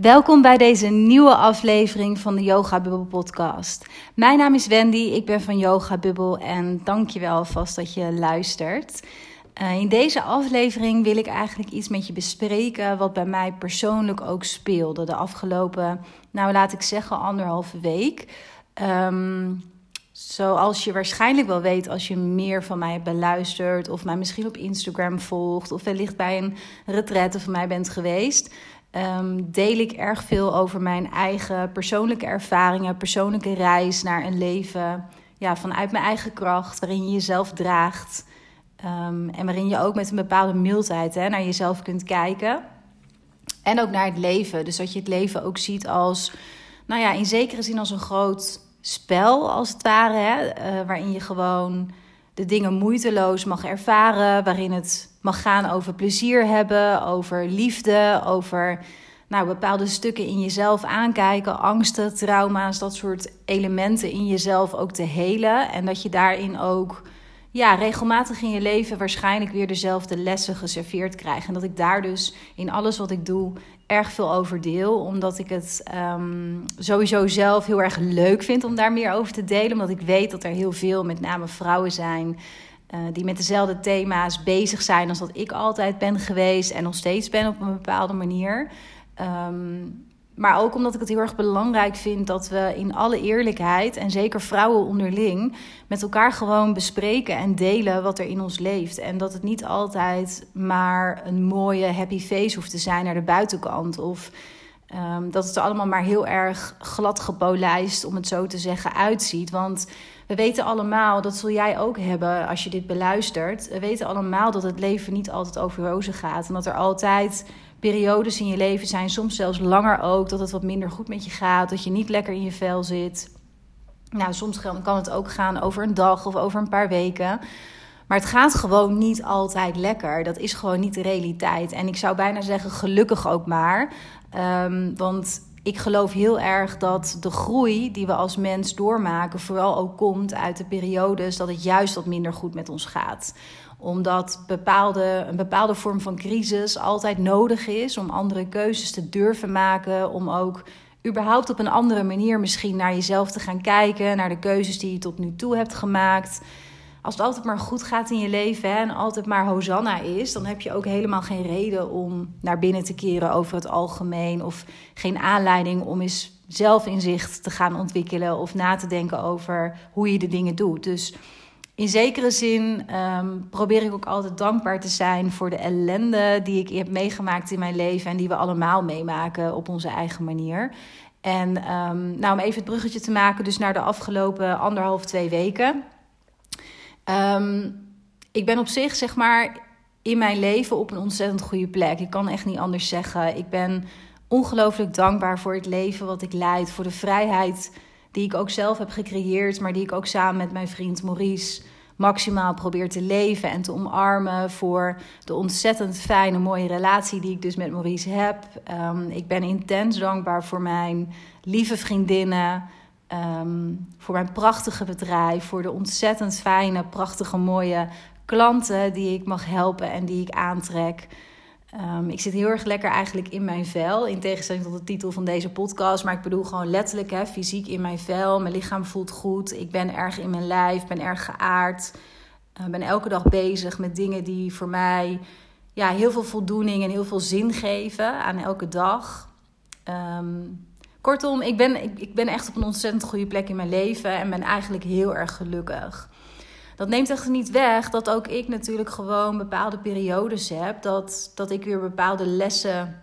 Welkom bij deze nieuwe aflevering van de Yoga Bubble podcast. Mijn naam is Wendy, ik ben van Yoga Bubble en dank je wel vast dat je luistert. Uh, in deze aflevering wil ik eigenlijk iets met je bespreken wat bij mij persoonlijk ook speelde de afgelopen, nou laat ik zeggen, anderhalve week. Um, Zoals je waarschijnlijk wel weet als je meer van mij hebt beluisterd, of mij misschien op Instagram volgt, of wellicht bij een retraite van mij bent geweest, um, deel ik erg veel over mijn eigen persoonlijke ervaringen, persoonlijke reis naar een leven ja, vanuit mijn eigen kracht, waarin je jezelf draagt um, en waarin je ook met een bepaalde mildheid hè, naar jezelf kunt kijken. En ook naar het leven. Dus dat je het leven ook ziet als, nou ja, in zekere zin als een groot spel, als het ware. Hè? Uh, waarin je gewoon de dingen moeiteloos mag ervaren. Waarin het mag gaan over plezier hebben, over liefde, over nou, bepaalde stukken in jezelf aankijken. Angsten, trauma's, dat soort elementen in jezelf ook te helen. En dat je daarin ook ja, regelmatig in je leven waarschijnlijk weer dezelfde lessen geserveerd krijgt. En dat ik daar dus in alles wat ik doe erg veel over deel. Omdat ik het um, sowieso zelf heel erg leuk vind om daar meer over te delen. Omdat ik weet dat er heel veel, met name vrouwen zijn. Uh, die met dezelfde thema's bezig zijn als dat ik altijd ben geweest en nog steeds ben op een bepaalde manier. Um, maar ook omdat ik het heel erg belangrijk vind dat we in alle eerlijkheid, en zeker vrouwen onderling, met elkaar gewoon bespreken en delen wat er in ons leeft. En dat het niet altijd maar een mooie happy face hoeft te zijn naar de buitenkant. Of um, dat het er allemaal maar heel erg glad gepolijst, om het zo te zeggen, uitziet. Want we weten allemaal, dat zul jij ook hebben als je dit beluistert. We weten allemaal dat het leven niet altijd over rozen gaat. En dat er altijd periodes in je leven zijn, soms zelfs langer ook, dat het wat minder goed met je gaat, dat je niet lekker in je vel zit. Nou, soms kan het ook gaan over een dag of over een paar weken. Maar het gaat gewoon niet altijd lekker. Dat is gewoon niet de realiteit. En ik zou bijna zeggen, gelukkig ook maar. Um, want ik geloof heel erg dat de groei die we als mens doormaken, vooral ook komt uit de periodes dat het juist wat minder goed met ons gaat omdat bepaalde, een bepaalde vorm van crisis altijd nodig is om andere keuzes te durven maken. Om ook überhaupt op een andere manier misschien naar jezelf te gaan kijken. Naar de keuzes die je tot nu toe hebt gemaakt. Als het altijd maar goed gaat in je leven hè, en altijd maar Hosanna is, dan heb je ook helemaal geen reden om naar binnen te keren over het algemeen. Of geen aanleiding om eens zelfinzicht te gaan ontwikkelen of na te denken over hoe je de dingen doet. Dus in zekere zin um, probeer ik ook altijd dankbaar te zijn voor de ellende die ik heb meegemaakt in mijn leven en die we allemaal meemaken op onze eigen manier. En um, nou, om even het bruggetje te maken, dus naar de afgelopen anderhalf, twee weken. Um, ik ben op zich, zeg maar, in mijn leven op een ontzettend goede plek. Ik kan echt niet anders zeggen. Ik ben ongelooflijk dankbaar voor het leven wat ik leid, voor de vrijheid die ik ook zelf heb gecreëerd, maar die ik ook samen met mijn vriend Maurice maximaal probeer te leven en te omarmen. Voor de ontzettend fijne, mooie relatie die ik dus met Maurice heb. Um, ik ben intens dankbaar voor mijn lieve vriendinnen. Um, voor mijn prachtige bedrijf. Voor de ontzettend fijne, prachtige, mooie klanten die ik mag helpen en die ik aantrek. Um, ik zit heel erg lekker eigenlijk in mijn vel. In tegenstelling tot de titel van deze podcast. Maar ik bedoel gewoon letterlijk hè, fysiek in mijn vel. Mijn lichaam voelt goed. Ik ben erg in mijn lijf. Ben erg geaard. Uh, ben elke dag bezig met dingen die voor mij ja, heel veel voldoening en heel veel zin geven aan elke dag. Um, kortom, ik ben, ik, ik ben echt op een ontzettend goede plek in mijn leven. En ben eigenlijk heel erg gelukkig. Dat neemt echt niet weg dat ook ik natuurlijk gewoon bepaalde periodes heb. Dat, dat ik weer bepaalde lessen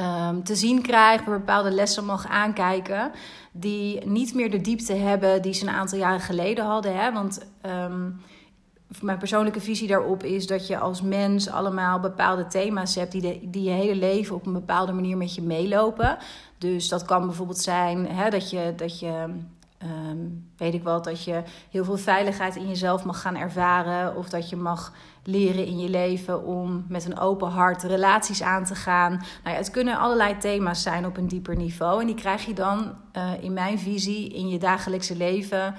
um, te zien krijg, bepaalde lessen mag aankijken. Die niet meer de diepte hebben die ze een aantal jaren geleden hadden. Hè? Want um, mijn persoonlijke visie daarop is dat je als mens allemaal bepaalde thema's hebt die, die je hele leven op een bepaalde manier met je meelopen. Dus dat kan bijvoorbeeld zijn hè, dat je. Dat je um, weet ik wel, dat je heel veel veiligheid in jezelf mag gaan ervaren. Of dat je mag leren in je leven om met een open hart relaties aan te gaan. Nou ja, het kunnen allerlei thema's zijn op een dieper niveau. En die krijg je dan uh, in mijn visie in je dagelijkse leven.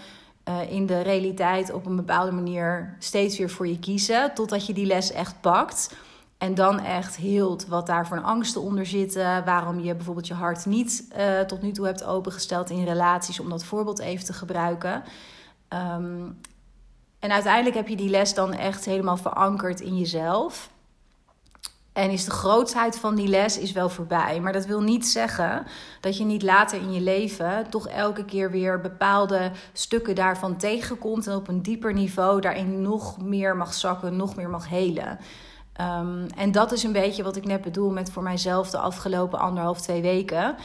Uh, in de realiteit op een bepaalde manier steeds weer voor je kiezen. Totdat je die les echt pakt. En dan echt hield wat daar voor angsten onder zitten. Waarom je bijvoorbeeld je hart niet uh, tot nu toe hebt opengesteld in relaties. Om dat voorbeeld even te gebruiken. Um, en uiteindelijk heb je die les dan echt helemaal verankerd in jezelf. En is de grootheid van die les is wel voorbij. Maar dat wil niet zeggen dat je niet later in je leven toch elke keer weer bepaalde stukken daarvan tegenkomt. En op een dieper niveau daarin nog meer mag zakken, nog meer mag helen. Um, en dat is een beetje wat ik net bedoel met voor mijzelf de afgelopen anderhalf, twee weken.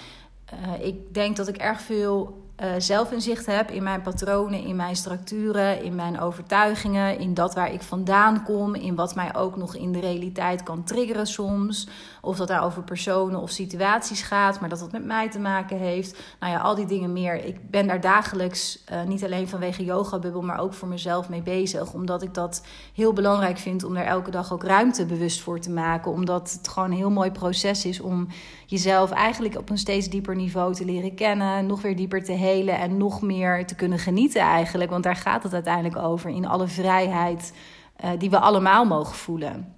Uh, ik denk dat ik erg veel uh, zelfinzicht heb in mijn patronen, in mijn structuren, in mijn overtuigingen, in dat waar ik vandaan kom, in wat mij ook nog in de realiteit kan triggeren soms. Of dat daar over personen of situaties gaat, maar dat dat met mij te maken heeft. Nou ja, al die dingen meer. Ik ben daar dagelijks uh, niet alleen vanwege yoga bubbel, maar ook voor mezelf mee bezig. Omdat ik dat heel belangrijk vind om daar elke dag ook ruimte bewust voor te maken. Omdat het gewoon een heel mooi proces is om jezelf eigenlijk op een steeds dieper niveau te leren kennen, nog weer dieper te helen en nog meer te kunnen genieten eigenlijk. Want daar gaat het uiteindelijk over, in alle vrijheid uh, die we allemaal mogen voelen.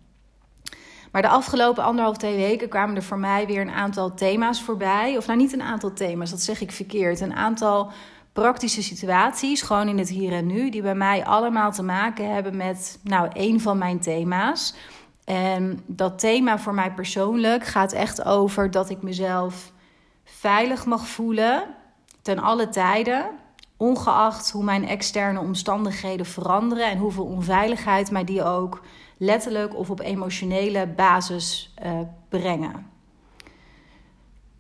Maar de afgelopen anderhalf, twee weken kwamen er voor mij weer een aantal thema's voorbij. Of nou niet een aantal thema's, dat zeg ik verkeerd. Een aantal praktische situaties, gewoon in het hier en nu, die bij mij allemaal te maken hebben met nou, een van mijn thema's. En dat thema voor mij persoonlijk gaat echt over dat ik mezelf veilig mag voelen ten alle tijden, ongeacht hoe mijn externe omstandigheden veranderen en hoeveel onveiligheid mij die ook letterlijk of op emotionele basis uh, brengen.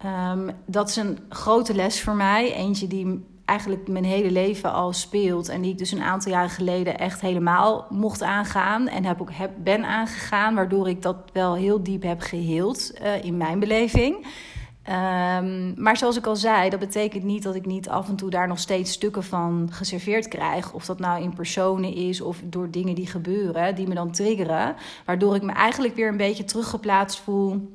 Um, dat is een grote les voor mij. Eentje die eigenlijk mijn hele leven al speelt. En die ik dus een aantal jaren geleden echt helemaal mocht aangaan. En heb ook heb, ben aangegaan. Waardoor ik dat wel heel diep heb geheeld uh, in mijn beleving. Um, maar zoals ik al zei, dat betekent niet dat ik niet af en toe daar nog steeds stukken van geserveerd krijg. Of dat nou in personen is of door dingen die gebeuren, die me dan triggeren. Waardoor ik me eigenlijk weer een beetje teruggeplaatst voel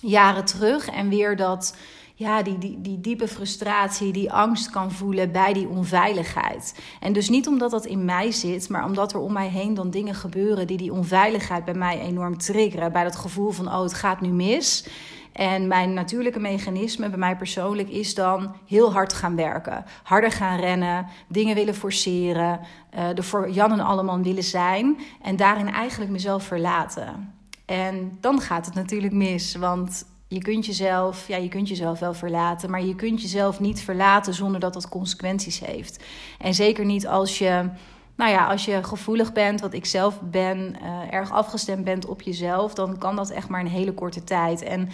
jaren terug. En weer dat, ja, die, die, die diepe frustratie, die angst kan voelen bij die onveiligheid. En dus niet omdat dat in mij zit, maar omdat er om mij heen dan dingen gebeuren die die onveiligheid bij mij enorm triggeren. Bij dat gevoel van, oh, het gaat nu mis. En mijn natuurlijke mechanisme bij mij persoonlijk is dan heel hard gaan werken. Harder gaan rennen, dingen willen forceren, er voor Jan en allemaal willen zijn. En daarin eigenlijk mezelf verlaten. En dan gaat het natuurlijk mis, want je kunt jezelf, ja, je kunt jezelf wel verlaten, maar je kunt jezelf niet verlaten zonder dat dat consequenties heeft. En zeker niet als je, nou ja, als je gevoelig bent, wat ik zelf ben, uh, erg afgestemd bent op jezelf, dan kan dat echt maar een hele korte tijd. En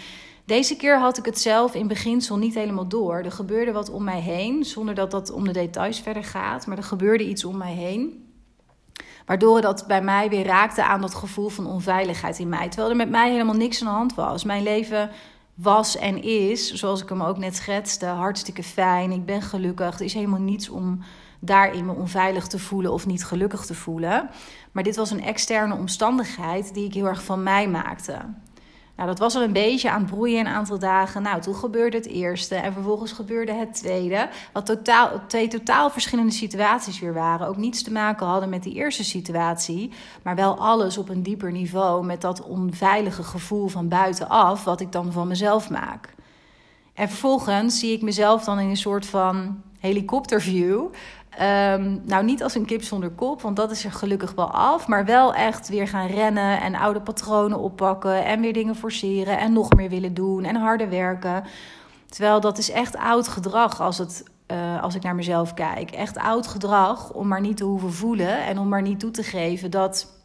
deze keer had ik het zelf in beginsel niet helemaal door. Er gebeurde wat om mij heen, zonder dat dat om de details verder gaat. Maar er gebeurde iets om mij heen. Waardoor dat bij mij weer raakte aan dat gevoel van onveiligheid in mij. Terwijl er met mij helemaal niks aan de hand was. Mijn leven was en is, zoals ik hem ook net schetste, hartstikke fijn. Ik ben gelukkig. Er is helemaal niets om daarin me onveilig te voelen of niet gelukkig te voelen. Maar dit was een externe omstandigheid die ik heel erg van mij maakte. Nou, dat was al een beetje aan het broeien een aantal dagen. Nou, toen gebeurde het eerste en vervolgens gebeurde het tweede. Wat totaal, twee totaal verschillende situaties weer waren. Ook niets te maken hadden met die eerste situatie. Maar wel alles op een dieper niveau met dat onveilige gevoel van buitenaf. Wat ik dan van mezelf maak. En vervolgens zie ik mezelf dan in een soort van helikopterview. Um, nou, niet als een kip zonder kop, want dat is er gelukkig wel af. Maar wel echt weer gaan rennen en oude patronen oppakken. En weer dingen forceren en nog meer willen doen en harder werken. Terwijl dat is echt oud gedrag als, het, uh, als ik naar mezelf kijk. Echt oud gedrag om maar niet te hoeven voelen en om maar niet toe te geven dat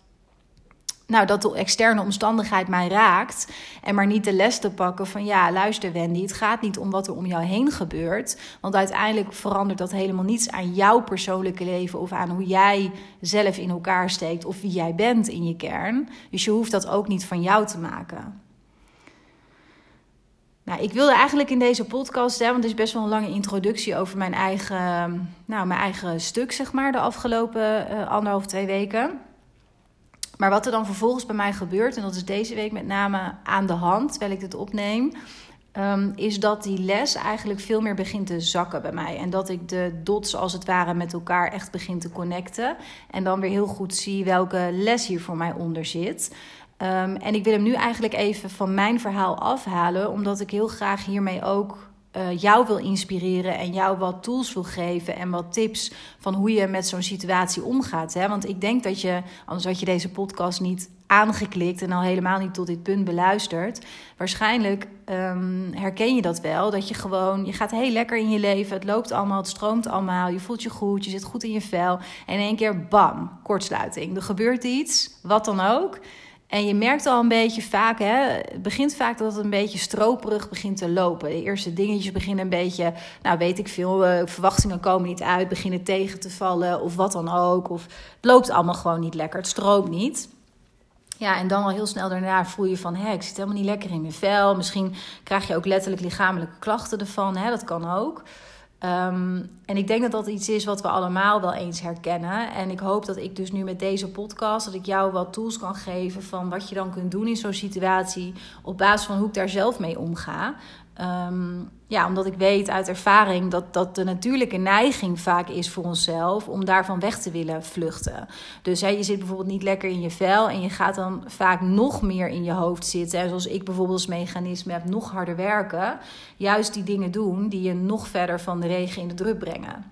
nou, dat de externe omstandigheid mij raakt. En maar niet de les te pakken van ja, luister Wendy, het gaat niet om wat er om jou heen gebeurt. Want uiteindelijk verandert dat helemaal niets aan jouw persoonlijke leven of aan hoe jij zelf in elkaar steekt of wie jij bent in je kern. Dus je hoeft dat ook niet van jou te maken. Nou, ik wilde eigenlijk in deze podcast, hè, want het is best wel een lange introductie over mijn eigen, nou, mijn eigen stuk, zeg maar, de afgelopen uh, anderhalf, twee weken. Maar wat er dan vervolgens bij mij gebeurt, en dat is deze week met name aan de hand, terwijl ik dit opneem, um, is dat die les eigenlijk veel meer begint te zakken bij mij. En dat ik de dots als het ware met elkaar echt begin te connecten. En dan weer heel goed zie welke les hier voor mij onder zit. Ehm, en ik wil hem nu eigenlijk even van mijn verhaal afhalen, omdat ik heel graag hiermee ook uh, jou wil inspireren en jou wat tools wil geven en wat tips van hoe je met zo'n situatie omgaat. Hè? Want ik denk dat je, anders had je deze podcast niet aangeklikt en al helemaal niet tot dit punt beluisterd. Waarschijnlijk um, herken je dat wel. Dat je gewoon, je gaat heel lekker in je leven. Het loopt allemaal, het stroomt allemaal. Je voelt je goed, je zit goed in je vel. En in één keer, bam, kortsluiting. Er gebeurt iets, wat dan ook. En je merkt al een beetje vaak, hè, het begint vaak dat het een beetje stroperig begint te lopen. De eerste dingetjes beginnen een beetje, nou weet ik veel, uh, verwachtingen komen niet uit, beginnen tegen te vallen of wat dan ook. Of het loopt allemaal gewoon niet lekker, het stroomt niet. Ja, en dan al heel snel daarna voel je van, hé, ik zit helemaal niet lekker in mijn vel. Misschien krijg je ook letterlijk lichamelijke klachten ervan, hè, dat kan ook. Ehm, en ik denk dat dat iets is wat we allemaal wel eens herkennen. En ik hoop dat ik dus nu met deze podcast, dat ik jou wat tools kan geven van wat je dan kunt doen in zo'n situatie. Op basis van hoe ik daar zelf mee omga. Ehm, ja, omdat ik weet uit ervaring dat dat de natuurlijke neiging vaak is voor onszelf om daarvan weg te willen vluchten. Dus hè, je zit bijvoorbeeld niet lekker in je vel en je gaat dan vaak nog meer in je hoofd zitten. En zoals ik bijvoorbeeld als mechanisme heb, nog harder werken. Juist die dingen doen die je nog verder van de regen in de druk brengen.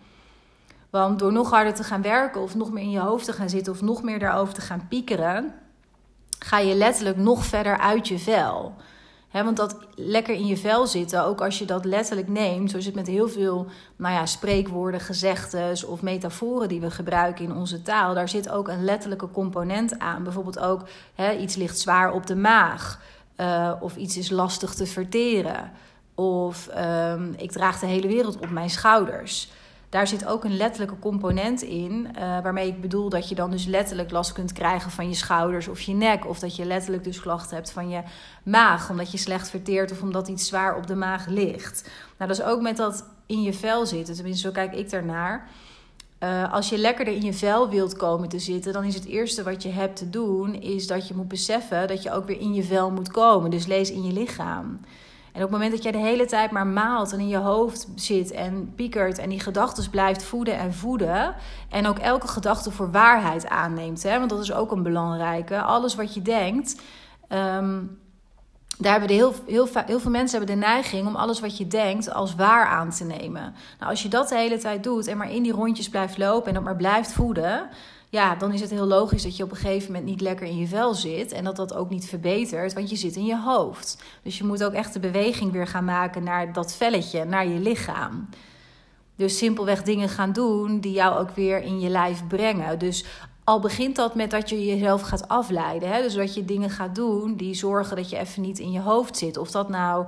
Want door nog harder te gaan werken of nog meer in je hoofd te gaan zitten of nog meer daarover te gaan piekeren, ga je letterlijk nog verder uit je vel want dat lekker in je vel zitten, ook als je dat letterlijk neemt, zoals het met heel veel nou ja, spreekwoorden, gezegdes of metaforen die we gebruiken in onze taal, daar zit ook een letterlijke component aan. Bijvoorbeeld ook iets ligt zwaar op de maag, uh, of iets is lastig te verteren, of um, ik draag de hele wereld op mijn schouders daar zit ook een letterlijke component in. Uh, waarmee ik bedoel dat je dan dus letterlijk last kunt krijgen van je schouders of je nek. Of dat je letterlijk dus klachten hebt van je maag. Omdat je slecht verteert of omdat iets zwaar op de maag ligt. Nou, dat is ook met dat in je vel zitten. Tenminste, zo kijk ik daarnaar. Uh, als je lekkerder in je vel wilt komen te zitten, dan is het eerste wat je hebt te doen, is dat je moet beseffen dat je ook weer in je vel moet komen. Dus lees in je lichaam. En op het moment dat jij de hele tijd maar maalt en in je hoofd zit en piekert en die gedachten blijft voeden en voeden. En ook elke gedachte voor waarheid aanneemt. Hè? Want dat is ook een belangrijke. Alles wat je denkt. Um, daar hebben de heel, heel, heel veel mensen hebben de neiging om alles wat je denkt als waar aan te nemen. Nou, als je dat de hele tijd doet en maar in die rondjes blijft lopen en dat maar blijft voeden, ja, dan is het heel logisch dat je op een gegeven moment niet lekker in je vel zit. En dat dat ook niet verbetert, want je zit in je hoofd. Dus je moet ook echt de beweging weer gaan maken naar dat velletje, naar je lichaam. Dus simpelweg dingen gaan doen die jou ook weer in je lijf brengen. Dus al begint dat met dat je jezelf gaat afleiden. Hè? Dus dat je dingen gaat doen die zorgen dat je even niet in je hoofd zit. Of dat nou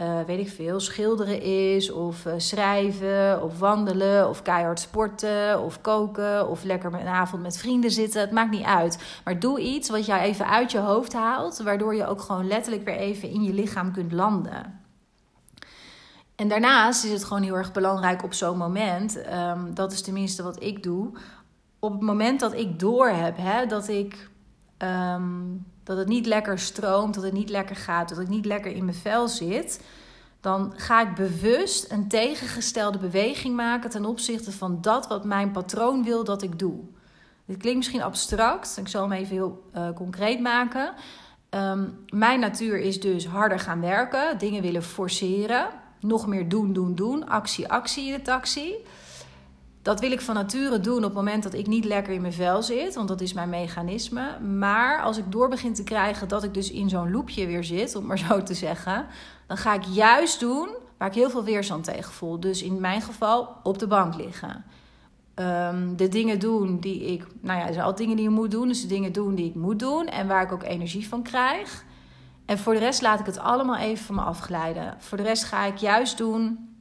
uh, weet ik veel, schilderen is, of uh, schrijven, of wandelen, of keihard sporten, of koken, of lekker met een avond met vrienden zitten. Het maakt niet uit. Maar doe iets wat jou even uit je hoofd haalt, waardoor je ook gewoon letterlijk weer even in je lichaam kunt landen. En daarnaast is het gewoon heel erg belangrijk op zo'n moment, um, dat is tenminste wat ik doe, op het moment dat ik door heb hè, dat ik. Um, dat het niet lekker stroomt, dat het niet lekker gaat, dat ik niet lekker in mijn vel zit, dan ga ik bewust een tegengestelde beweging maken ten opzichte van dat wat mijn patroon wil dat ik doe. Dit klinkt misschien abstract, ik zal hem even heel uh, concreet maken. Um, mijn natuur is dus harder gaan werken, dingen willen forceren, nog meer doen, doen, doen, actie, actie in de taxi. Dat wil ik van nature doen op het moment dat ik niet lekker in mijn vel zit, want dat is mijn mechanisme. Maar als ik door begin te krijgen dat ik dus in zo'n loopje weer zit, om maar zo te zeggen, dan ga ik juist doen waar ik heel veel weerstand tegen voel. Dus in mijn geval op de bank liggen. Um, de dingen doen die ik, nou ja, er zijn al dingen die je moet doen, dus de dingen doen die ik moet doen en waar ik ook energie van krijg. En voor de rest laat ik het allemaal even van me afglijden. Voor de rest ga ik juist doen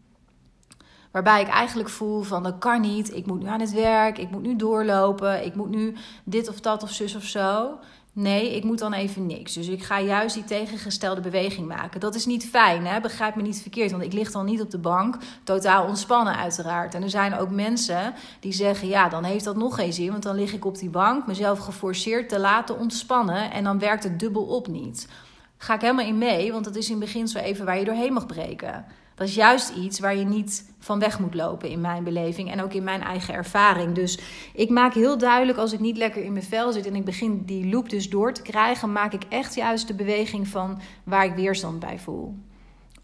Waarbij ik eigenlijk voel van dat kan niet. Ik moet nu aan het werk. Ik moet nu doorlopen. Ik moet nu dit of dat of zus of zo. Nee, ik moet dan even niks. Dus ik ga juist die tegengestelde beweging maken. Dat is niet fijn, hè? begrijp me niet verkeerd. Want ik lig dan niet op de bank, totaal ontspannen uiteraard. En er zijn ook mensen die zeggen... ja, dan heeft dat nog geen zin. Want dan lig ik op die bank, mezelf geforceerd te laten ontspannen... en dan werkt het dubbel op niet. Ga ik helemaal in mee, want dat is in het begin zo even waar je doorheen mag breken. Dat is juist iets waar je niet van weg moet lopen in mijn beleving en ook in mijn eigen ervaring. Dus ik maak heel duidelijk als ik niet lekker in mijn vel zit en ik begin die loop dus door te krijgen, maak ik echt juist de beweging van waar ik weerstand bij voel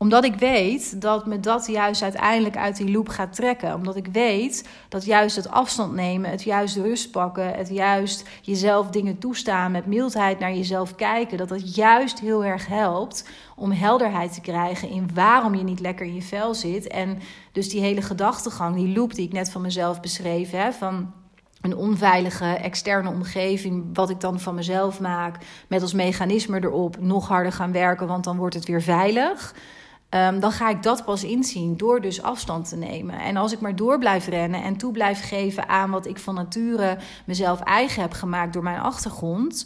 omdat ik weet dat me dat juist uiteindelijk uit die loop gaat trekken. Omdat ik weet dat juist het afstand nemen, het juist rust pakken, het juist jezelf dingen toestaan, met mildheid naar jezelf kijken, dat dat juist heel erg helpt om helderheid te krijgen in waarom je niet lekker in je vel zit. En dus die hele gedachtegang, die loop die ik net van mezelf beschreef, hè, van een onveilige externe omgeving, wat ik dan van mezelf maak, met als mechanisme erop nog harder gaan werken, want dan wordt het weer veilig. Ehm, dan ga ik dat pas inzien door dus afstand te nemen. En als ik maar door blijf rennen en toe blijf geven aan wat ik van nature mezelf eigen heb gemaakt door mijn achtergrond,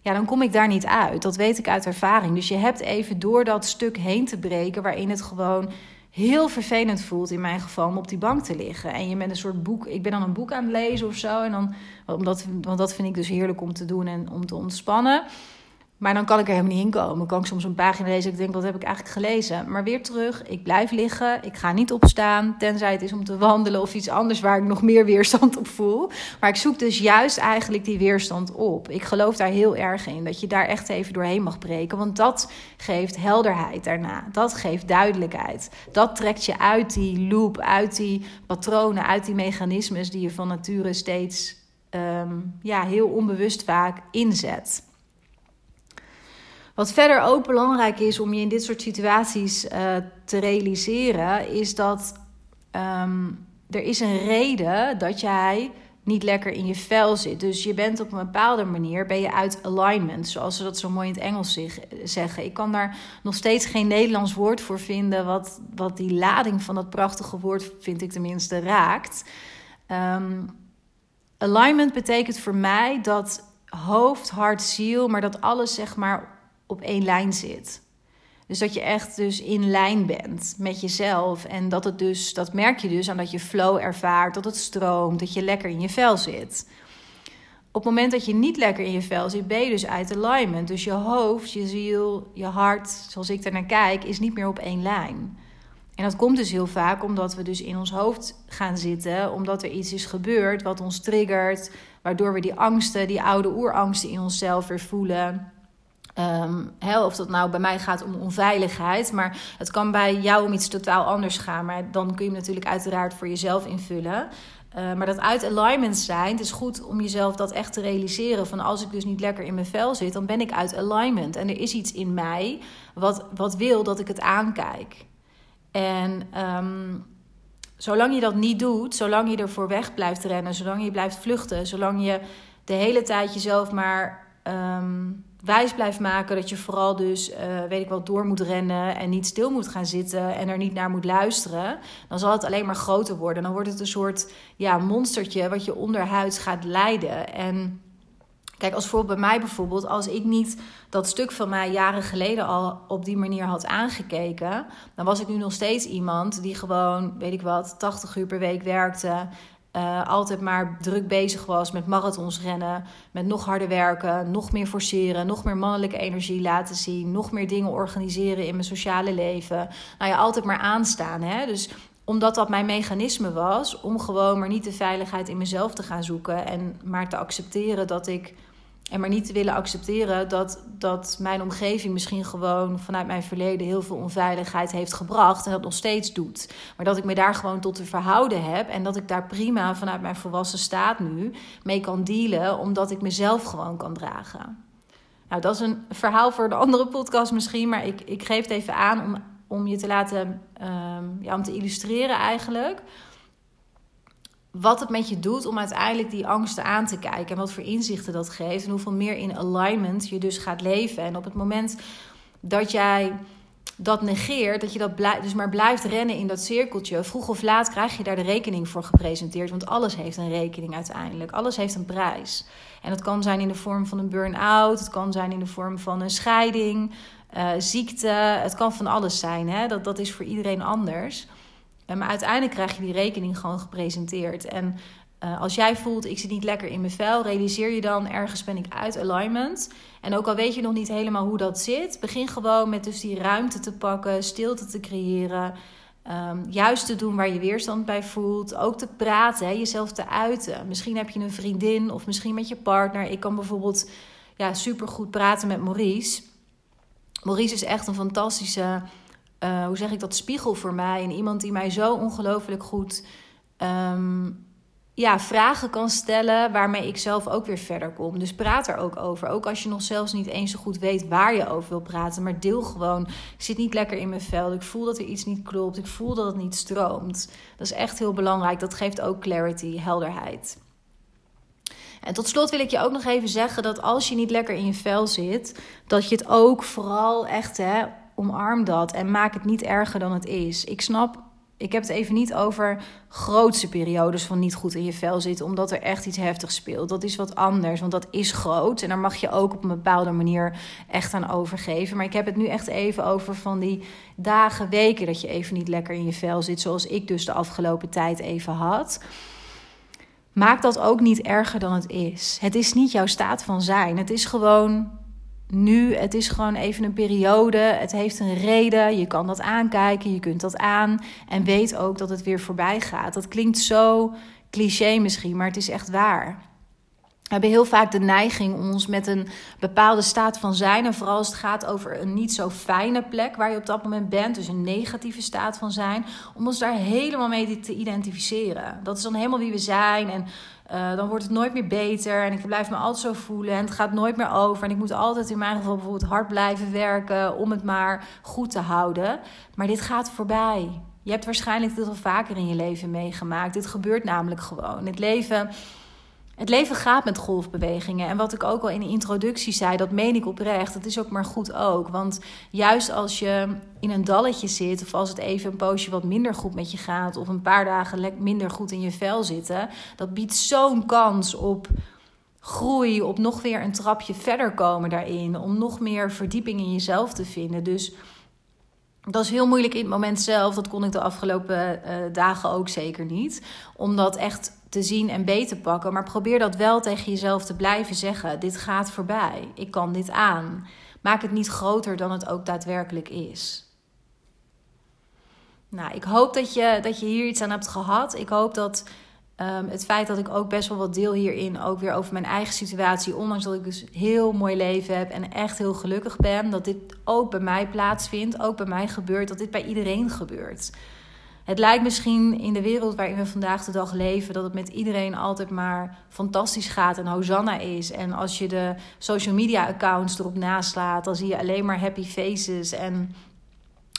ja, dan kom ik daar niet uit. Dat weet ik uit ervaring. Dus je hebt even door dat stuk heen te breken waarin het gewoon heel vervelend voelt in mijn geval om op die bank te liggen. En je bent een soort boek, ik ben dan een boek aan het lezen of zo. En dan, omdat, want dat vind ik dus heerlijk om te doen en om te ontspannen. Maar dan kan ik er helemaal niet in komen. Kan ik soms een pagina lezen en ik denk, wat heb ik eigenlijk gelezen? Maar weer terug, ik blijf liggen. Ik ga niet opstaan, tenzij het is om te wandelen of iets anders waar ik nog meer weerstand op voel. Maar ik zoek dus juist eigenlijk die weerstand op. Ik geloof daar heel erg in, dat je daar echt even doorheen mag breken. Want dat geeft helderheid daarna. Dat geeft duidelijkheid. Dat trekt je uit die loop, uit die patronen, uit die mechanismes die je van nature steeds ehm, ja, heel onbewust vaak inzet. Wat verder ook belangrijk is om je in dit soort situaties uh, te realiseren, is dat um, er is een reden dat jij niet lekker in je vel zit. Dus je bent op een bepaalde manier ben je uit alignment, zoals ze dat zo mooi in het Engels zeggen. Ik kan daar nog steeds geen Nederlands woord voor vinden wat, wat die lading van dat prachtige woord, vind ik tenminste, raakt. Um, alignment betekent voor mij dat hoofd, hart, ziel, maar dat alles zeg maar op één lijn zit. Dus dat je echt dus in lijn bent met jezelf. En dat het dus, dat merk je dus aan dat je flow ervaart, dat het stroomt, dat je lekker in je vel zit. Op het moment dat je niet lekker in je vel zit, ben je dus uit alignment. Dus je hoofd, je ziel, je hart, zoals ik er naar kijk, is niet meer op één lijn. En dat komt dus heel vaak omdat we dus in ons hoofd gaan zitten, omdat er iets is gebeurd wat ons triggert, waardoor we die angsten, die oude oerangsten in onszelf weer voelen. Um, of dat nou bij mij gaat om onveiligheid, maar het kan bij jou om iets totaal anders gaan. Maar dan kun je hem natuurlijk uiteraard voor jezelf invullen. Uh, maar dat uit alignment zijn, het is goed om jezelf dat echt te realiseren. Van als ik dus niet lekker in mijn vel zit, dan ben ik uit alignment. En er is iets in mij wat, wat wil dat ik het aankijk. En um, zolang je dat niet doet, zolang je ervoor weg blijft rennen, zolang je blijft vluchten, zolang je de hele tijd jezelf maar. Wijs blijft maken dat je vooral dus, uh, weet ik wel, door moet rennen en niet stil moet gaan zitten en er niet naar moet luisteren, dan zal het alleen maar groter worden. Dan wordt het een soort ja, monstertje wat je onderhuids gaat leiden. En kijk, als voorbeeld bij mij bijvoorbeeld, als ik niet dat stuk van mij jaren geleden al op die manier had aangekeken, dan was ik nu nog steeds iemand die gewoon, weet ik wat, 80 uur per week werkte. Uh, altijd maar druk bezig was met marathons rennen, met nog harder werken, nog meer forceren, nog meer mannelijke energie laten zien, nog meer dingen organiseren in mijn sociale leven. Nou ja, altijd maar aanstaan. Hè? Dus omdat dat mijn mechanisme was om gewoon maar niet de veiligheid in mezelf te gaan zoeken en maar te accepteren dat ik en maar niet te willen accepteren dat, dat mijn omgeving misschien gewoon vanuit mijn verleden heel veel onveiligheid heeft gebracht en dat nog steeds doet. Maar dat ik me daar gewoon tot te verhouden heb en dat ik daar prima vanuit mijn volwassen staat nu mee kan dealen, omdat ik mezelf gewoon kan dragen. Nou, dat is een verhaal voor de andere podcast misschien, maar ik, ik geef het even aan om, om je te laten, um, ja, om te illustreren eigenlijk wat het met je doet om uiteindelijk die angsten aan te kijken. En wat voor inzichten dat geeft. En hoeveel meer in alignment je dus gaat leven. En op het moment dat jij dat negeert, dat je dat dus maar blijft rennen in dat cirkeltje, vroeg of laat krijg je daar de rekening voor gepresenteerd. Want alles heeft een rekening uiteindelijk. Alles heeft een prijs. En dat kan zijn in de vorm van een burn-out, het kan zijn in de vorm van een scheiding, uh, ziekte. Het kan van alles zijn. Hè? Dat, dat is voor iedereen anders. Maar uiteindelijk krijg je die rekening gewoon gepresenteerd. En uh, als jij voelt, ik zit niet lekker in mijn vel, realiseer je dan, ergens ben ik uit alignment. En ook al weet je nog niet helemaal hoe dat zit, begin gewoon met dus die ruimte te pakken, stilte te creëren. Um, juist te doen waar je weerstand bij voelt. Ook te praten, jezelf te uiten. Misschien heb je een vriendin of misschien met je partner. Ik kan bijvoorbeeld ja, supergoed praten met Maurice. Maurice is echt een fantastische, uh, hoe zeg ik dat, spiegel voor mij. En iemand die mij zo ongelooflijk goed um, ja, vragen kan stellen waarmee ik zelf ook weer verder kom. Dus praat er ook over. Ook als je nog zelfs niet eens zo goed weet waar je over wil praten. Maar deel gewoon. Ik zit niet lekker in mijn vel. Ik voel dat er iets niet klopt. Ik voel dat het niet stroomt. Dat is echt heel belangrijk. Dat geeft ook clarity, helderheid. En tot slot wil ik je ook nog even zeggen dat als je niet lekker in je vel zit, dat je het ook vooral echt hè, omarm dat en maak het niet erger dan het is. Ik snap ik heb het even niet over grootste periodes van niet goed in je vel zitten, omdat er echt iets heftigs speelt. Dat is wat anders, want dat is groot en daar mag je ook op een bepaalde manier echt aan overgeven. Maar ik heb het nu echt even over van die dagen, weken dat je even niet lekker in je vel zit, zoals ik dus de afgelopen tijd even had. Maak dat ook niet erger dan het is. Het is niet jouw staat van zijn. Het is gewoon nu. Het is gewoon even een periode. Het heeft een reden. Je kan dat aankijken. Je kunt dat aan. En weet ook dat het weer voorbij gaat. Dat klinkt zo cliché misschien, maar het is echt waar. We hebben heel vaak de neiging om ons met een bepaalde staat van zijn, en vooral als het gaat over een niet zo fijne plek waar je op dat moment bent, dus een negatieve staat van zijn, om ons daar helemaal mee te identificeren. Dat is dan helemaal wie we zijn en uh, dan wordt het nooit meer beter en ik blijf me altijd zo voelen en het gaat nooit meer over. En ik moet altijd in mijn geval bijvoorbeeld hard blijven werken om het maar goed te houden. Maar dit gaat voorbij. Je hebt waarschijnlijk dit al vaker in je leven meegemaakt. Dit gebeurt namelijk gewoon. Het leven het leven gaat met golfbewegingen. En wat ik ook al in de introductie zei, dat meen ik oprecht. Dat is ook maar goed ook. Want juist als je in een dalletje zit, of als het even een poosje wat minder goed met je gaat, of een paar dagen minder goed in je vel zitten, dat biedt zo'n kans op groei, op nog weer een trapje verder komen daarin, om nog meer verdieping in jezelf te vinden. Dus dat is heel moeilijk in het moment zelf. Dat kon ik de afgelopen uh, dagen ook zeker niet. Om dat echt te zien en beter pakken. Maar probeer dat wel tegen jezelf te blijven zeggen. Dit gaat voorbij. Ik kan dit aan. Maak het niet groter dan het ook daadwerkelijk is. Nou, ik hoop dat je, dat je hier iets aan hebt gehad. Ik hoop dat um, het feit dat ik ook best wel wat deel hierin, ook weer over mijn eigen situatie, ondanks dat ik dus heel mooi leven heb en echt heel gelukkig ben, dat dit ook bij mij plaatsvindt, ook bij mij gebeurt, dat dit bij iedereen gebeurt. Het lijkt misschien in de wereld waarin we vandaag de dag leven dat het met iedereen altijd maar fantastisch gaat en hosanna is. En als je de social media accounts erop naslaat, dan zie je alleen maar happy faces en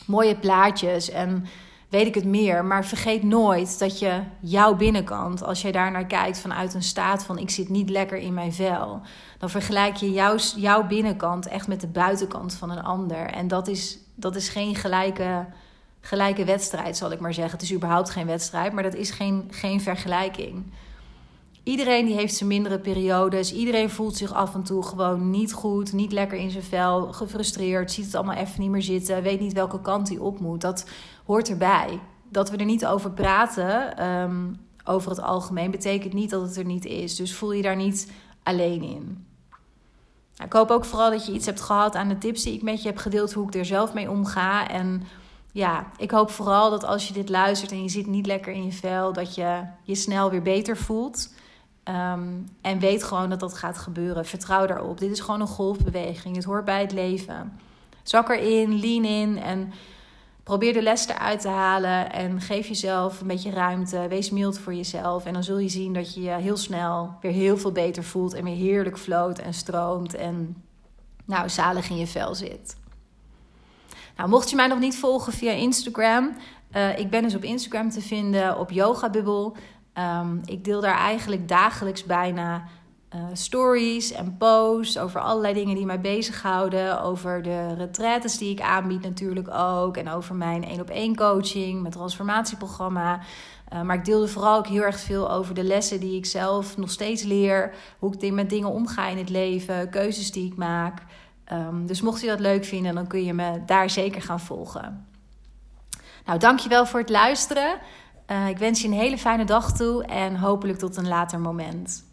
mooie plaatjes en weet ik het meer. Maar vergeet nooit dat je jouw binnenkant, als jij daar naar kijkt vanuit een staat van ik zit niet lekker in mijn vel, dan vergelijk je jouw, jouw binnenkant echt met de buitenkant van een ander. En dat is, dat is geen gelijke gelijke wedstrijd, zal ik maar zeggen. Het is überhaupt geen wedstrijd, maar dat is geen, geen vergelijking. Iedereen die heeft zijn mindere periodes. Iedereen voelt zich af en toe gewoon niet goed, niet lekker in zijn vel, gefrustreerd, ziet het allemaal even niet meer zitten, weet niet welke kant hij op moet. Dat hoort erbij. Dat we er niet over praten, ehm, over het algemeen, betekent niet dat het er niet is. Dus voel je daar niet alleen in. Ik hoop ook vooral dat je iets hebt gehad aan de tips die ik met je heb gedeeld, hoe ik er zelf mee omga. En ja, ik hoop vooral dat als je dit luistert en je zit niet lekker in je vel, dat je je snel weer beter voelt. Ehm, en weet gewoon dat dat gaat gebeuren. Vertrouw daarop. Dit is gewoon een golfbeweging. Het hoort bij het leven. Zak erin, lean in en probeer de les eruit te halen. En geef jezelf een beetje ruimte. Wees mild voor jezelf. En dan zul je zien dat je je heel snel weer heel veel beter voelt. En weer heerlijk floot en stroomt. En nou, zalig in je vel zit. Nou, mocht je mij nog niet volgen via Instagram, uh, ik ben dus op Instagram te vinden op Yoga Bubble. Um, ik deel daar eigenlijk dagelijks bijna uh, stories en posts over allerlei dingen die mij bezighouden. Over de retraites die ik aanbied natuurlijk ook. En over mijn één op één coaching, mijn transformatieprogramma. Uh, maar ik deelde vooral ook heel erg veel over de lessen die ik zelf nog steeds leer. Hoe ik met dingen omga in het leven, keuzes die ik maak. Um, dus mocht je dat leuk vinden, dan kun je me daar zeker gaan volgen. Nou, dankjewel voor het luisteren. Uh, ik wens je een hele fijne dag toe en hopelijk tot een later moment.